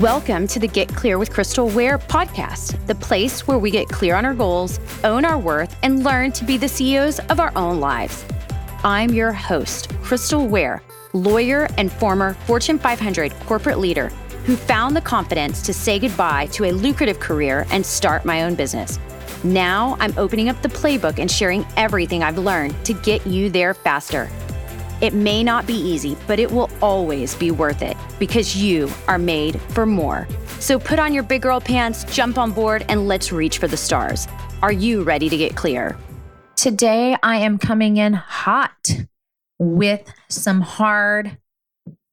Welcome to the Get Clear with Crystal Ware podcast, the place where we get clear on our goals, own our worth, and learn to be the CEOs of our own lives. I'm your host, Crystal Ware, lawyer and former Fortune 500 corporate leader who found the confidence to say goodbye to a lucrative career and start my own business. Now I'm opening up the playbook and sharing everything I've learned to get you there faster. It may not be easy, but it will always be worth it because you are made for more. So put on your big girl pants, jump on board, and let's reach for the stars. Are you ready to get clear? Today, I am coming in hot with some hard,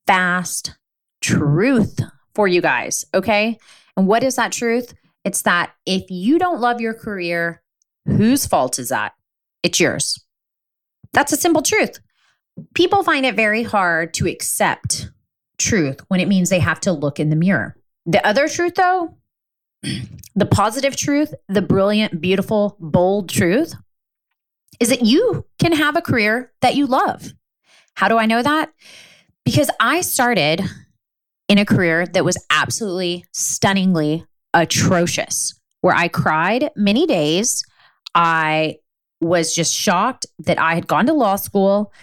fast truth for you guys. Okay. And what is that truth? It's that if you don't love your career, whose fault is that? It's yours. That's a simple truth. People find it very hard to accept truth when it means they have to look in the mirror. The other truth, though, the positive truth, the brilliant, beautiful, bold truth, is that you can have a career that you love. How do I know that? Because I started in a career that was absolutely stunningly atrocious, where I cried many days. I was just shocked that I had gone to law school,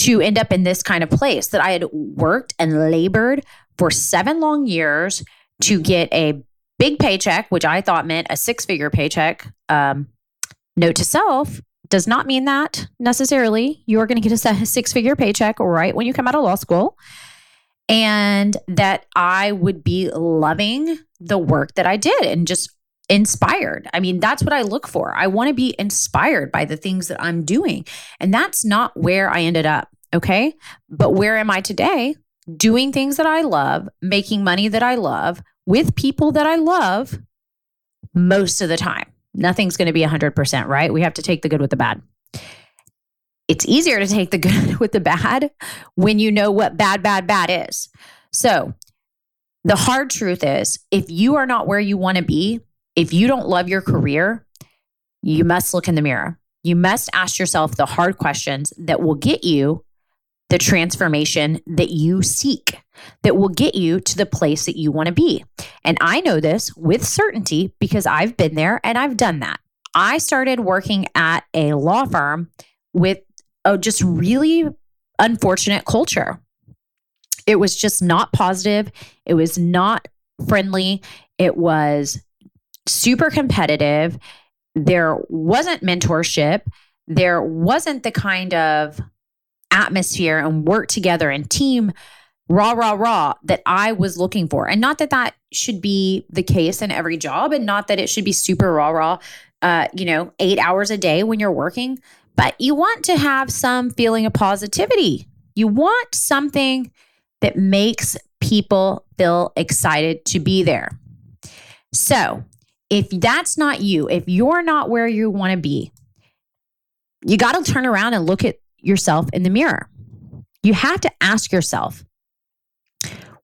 to end up in this kind of place that I had worked and labored for seven long years to get a big paycheck, which I thought meant a six figure paycheck. Um, note to self does not mean that necessarily. You are going to get a six figure paycheck right when you come out of law school. And that I would be loving the work that I did and just inspired. I mean, that's what I look for. I want to be inspired by the things that I'm doing. And that's not where I ended up. Okay. But where am I today? Doing things that I love, making money that I love with people that I love most of the time. Nothing's going to be 100%, right? We have to take the good with the bad. It's easier to take the good with the bad when you know what bad, bad, bad is. So, the hard truth is if you are not where you want to be, if you don't love your career, you must look in the mirror. You must ask yourself the hard questions that will get you the transformation that you seek, that will get you to the place that you want to be. And I know this with certainty because I've been there and I've done that. I started working at a law firm with a just really unfortunate culture. It was just not positive. It was not friendly. It was super competitive. There wasn't mentorship. There wasn't the kind of atmosphere and work together and team raw, raw, raw that I was looking for. And not that that should be the case in every job and not that it should be super raw, raw, uh, you know, eight hours a day when you're working, but you want to have some feeling of positivity. You want something that makes people feel excited to be there. So if that's not you, if you're not where you want to be, you got to turn around and look at yourself in the mirror. You have to ask yourself,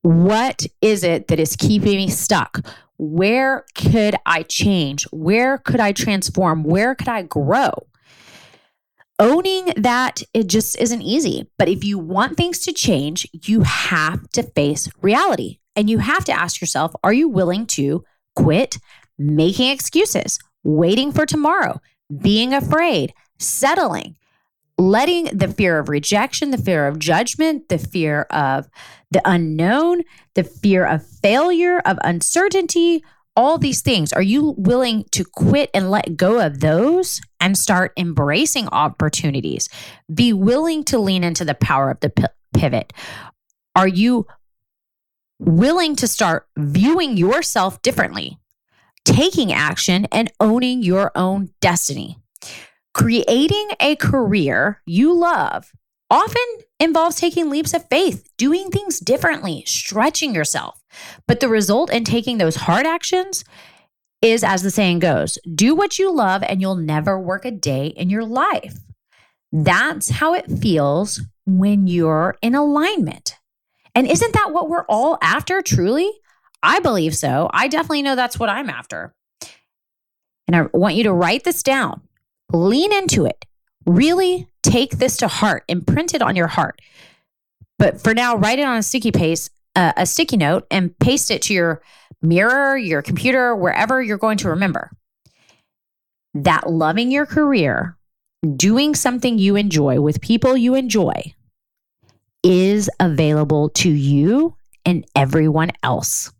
what is it that is keeping me stuck? Where could I change? Where could I transform? Where could I grow? Owning that it just isn't easy. But if you want things to change, you have to face reality and you have to ask yourself, are you willing to quit making excuses, waiting for tomorrow, being afraid, settling, letting the fear of rejection, the fear of judgment, the fear of the unknown, the fear of failure, of uncertainty, all these things. Are you willing to quit and let go of those and start embracing opportunities? Be willing to lean into the power of the p- pivot. Are you willing to start viewing yourself differently? Taking action and owning your own destiny. Creating a career you love often involves taking leaps of faith, doing things differently, stretching yourself. But the result in taking those hard actions is, as the saying goes, do what you love and you'll never work a day in your life. That's how it feels when you're in alignment. And isn't that what we're all after, truly? I believe so. I definitely know that's what I'm after. And I want you to write this down, lean into it, really take this to heart, imprint it on your heart. But for now, write it on a sticky paste, a, uh, a sticky note and paste it to your mirror, your computer, wherever you're going to remember. That loving your career, doing something you enjoy with people you enjoy, is available to you and everyone else.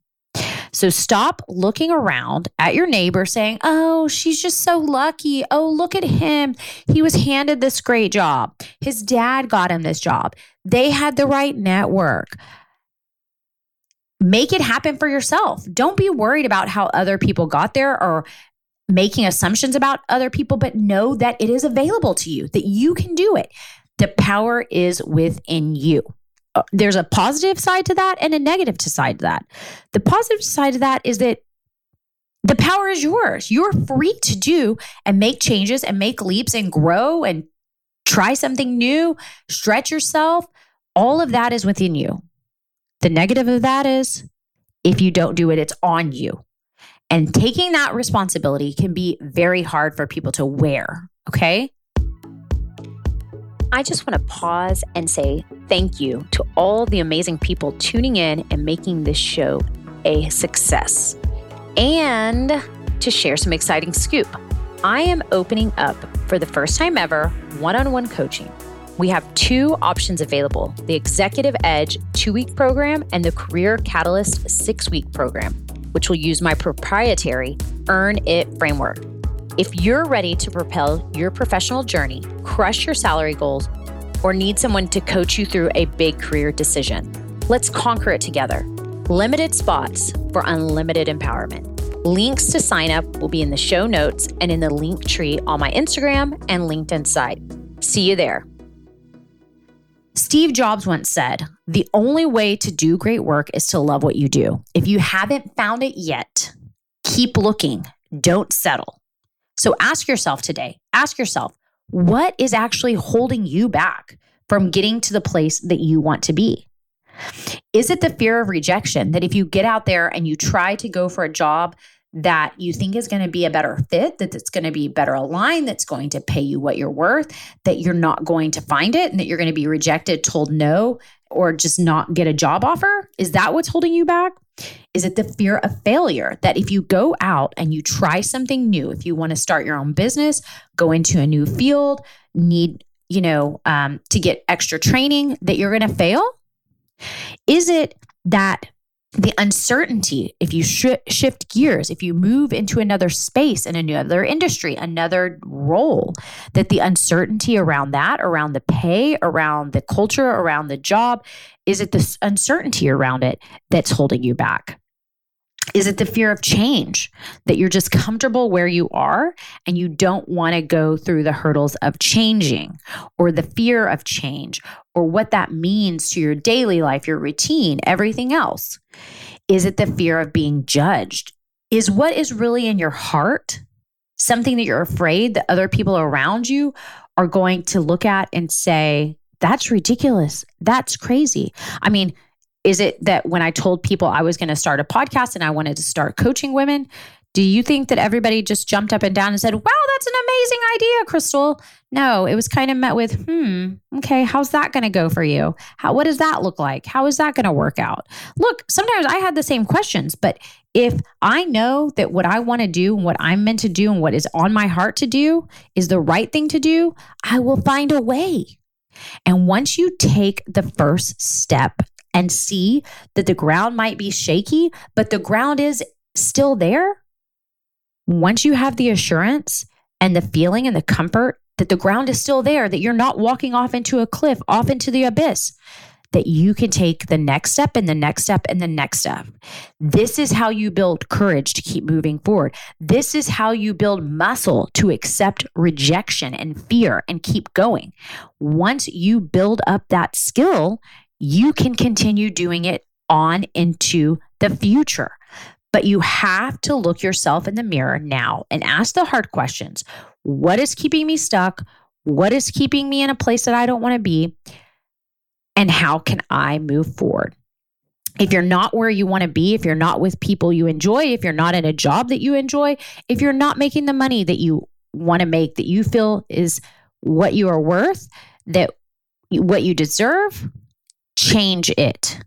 So stop looking around at your neighbor saying, Oh, she's just so lucky. Oh, look at him. He was handed this great job. His dad got him this job. They had the right network. Make it happen for yourself. Don't be worried about how other people got there or making assumptions about other people, but know that it is available to you, that you can do it. The power is within you. Uh, there's a positive side to that and a negative side to that. The positive side of that is that the power is yours. You're free to do and make changes and make leaps and grow and try something new, stretch yourself. All of that is within you. The negative of that is if you don't do it, it's on you. And taking that responsibility can be very hard for people to wear. Okay. I just want to pause and say thank you to all the amazing people tuning in and making this show a success. And to share some exciting scoop, I am opening up for the first time ever one on one coaching. We have two options available the Executive Edge two week program and the Career Catalyst six week program, which will use my proprietary Earn It framework. If you're ready to propel your professional journey, crush your salary goals, or need someone to coach you through a big career decision, let's conquer it together. Limited spots for unlimited empowerment. Links to sign up will be in the show notes and in the link tree on my Instagram and LinkedIn site. See you there. Steve Jobs once said, The only way to do great work is to love what you do. If you haven't found it yet, keep looking, don't settle. So ask yourself today, ask yourself, what is actually holding you back from getting to the place that you want to be? Is it the fear of rejection that if you get out there and you try to go for a job that you think is going to be a better fit, that it's going to be better aligned, that's going to pay you what you're worth, that you're not going to find it and that you're going to be rejected, told no, or just not get a job offer? Is that what's holding you back? Is it the fear of failure that if you go out and you try something new, if you want to start your own business, go into a new field, need, you know, um, to get extra training, that you're going to fail? Is it that the uncertainty, if you sh- shift gears, if you move into another space in another industry, another role, that the uncertainty around that, around the pay, around the culture, around the job, is it the uncertainty around it that's holding you back? Is it the fear of change that you're just comfortable where you are and you don't want to go through the hurdles of changing or the fear of change or what that means to your daily life, your routine, everything else? Is it the fear of being judged? Is what is really in your heart something that you're afraid that other people around you are going to look at and say, that's ridiculous. That's crazy. I mean, is it that when I told people I was going to start a podcast and I wanted to start coaching women, do you think that everybody just jumped up and down and said, wow, that's an amazing idea, Crystal? No, it was kind of met with, hmm, okay, how's that going to go for you? How, what does that look like? How is that going to work out? Look, sometimes I had the same questions, but if I know that what I want to do and what I'm meant to do and what is on my heart to do is the right thing to do, I will find a way. And once you take the first step and see that the ground might be shaky, but the ground is still there, once you have the assurance and the feeling and the comfort that the ground is still there, that you're not walking off into a cliff, off into the abyss, that you can take the next step and the next step and the next step. This is how you build courage to keep moving forward. This is how you build muscle to accept rejection and fear and keep going. Once you build up that skill, you can continue doing it on into the future. But you have to look yourself in the mirror now and ask the hard questions. What is keeping me stuck? What is keeping me in a place that I don't want to be? And how can I move forward? If you're not where you want to be, if you're not with people you enjoy, if you're not in a job that you enjoy, if you're not making the money that you want to make, that you feel is what you are worth, that what you deserve, change it.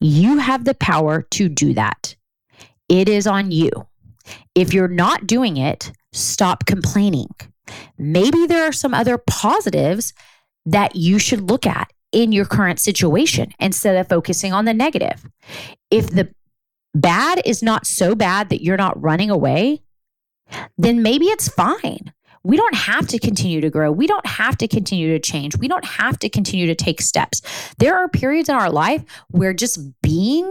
You have the power to do that. It is on you. If you're not doing it, stop complaining. Maybe there are some other positives that you should look at in your current situation instead of focusing on the negative. If the bad is not so bad that you're not running away, then maybe it's fine. We don't have to continue to grow. We don't have to continue to change. We don't have to continue to take steps. There are periods in our life where just being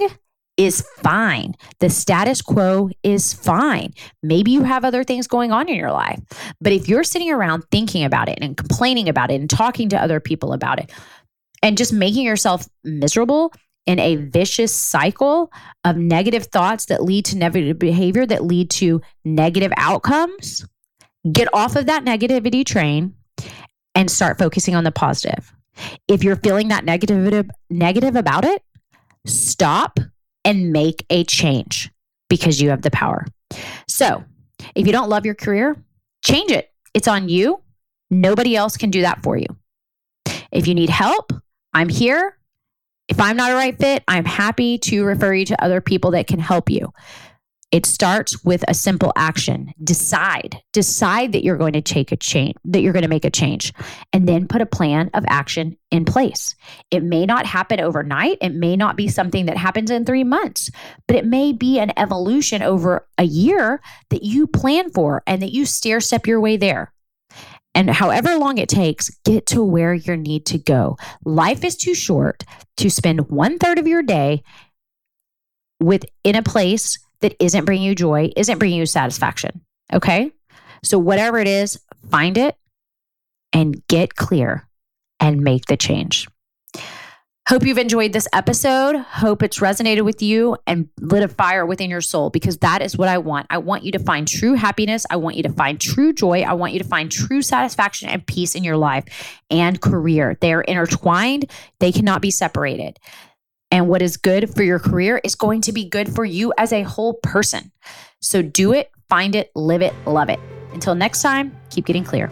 is fine. The status quo is fine. Maybe you have other things going on in your life. But if you're sitting around thinking about it and complaining about it and talking to other people about it and just making yourself miserable in a vicious cycle of negative thoughts that lead to negative behavior, that lead to negative outcomes, get off of that negativity train and start focusing on the positive. If you're feeling that negative negative about it, stop and make a change because you have the power. So, if you don't love your career, change it. It's on you. Nobody else can do that for you. If you need help, I'm here. If I'm not a right fit, I'm happy to refer you to other people that can help you. It starts with a simple action. Decide. Decide that you're going to take a change, that you're going to make a change, and then put a plan of action in place. It may not happen overnight. It may not be something that happens in three months, but it may be an evolution over a year that you plan for and that you stair step your way there. And however long it takes, get to where you need to go. Life is too short to spend one third of your day within a place that isn't bringing you joy, isn't bringing you satisfaction. Okay. So, whatever it is, find it and get clear and make the change. Hope you've enjoyed this episode. Hope it's resonated with you and lit a fire within your soul because that is what I want. I want you to find true happiness. I want you to find true joy. I want you to find true satisfaction and peace in your life and career. They are intertwined, they cannot be separated. And what is good for your career is going to be good for you as a whole person. So do it, find it, live it, love it. Until next time, keep getting clear.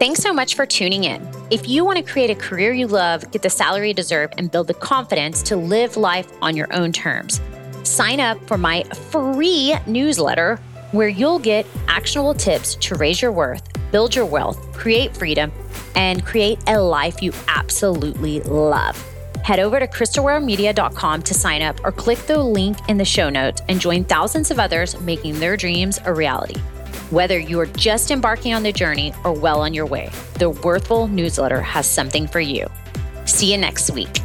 Thanks so much for tuning in. If you want to create a career you love, get the salary you deserve, and build the confidence to live life on your own terms, sign up for my free newsletter where you'll get actionable tips to raise your worth, build your wealth, create freedom, and create a life you absolutely love. Head over to crystalwaremedia.com to sign up or click the link in the show notes and join thousands of others making their dreams a reality. Whether you are just embarking on the journey or well on your way, the Worthful newsletter has something for you. See you next week.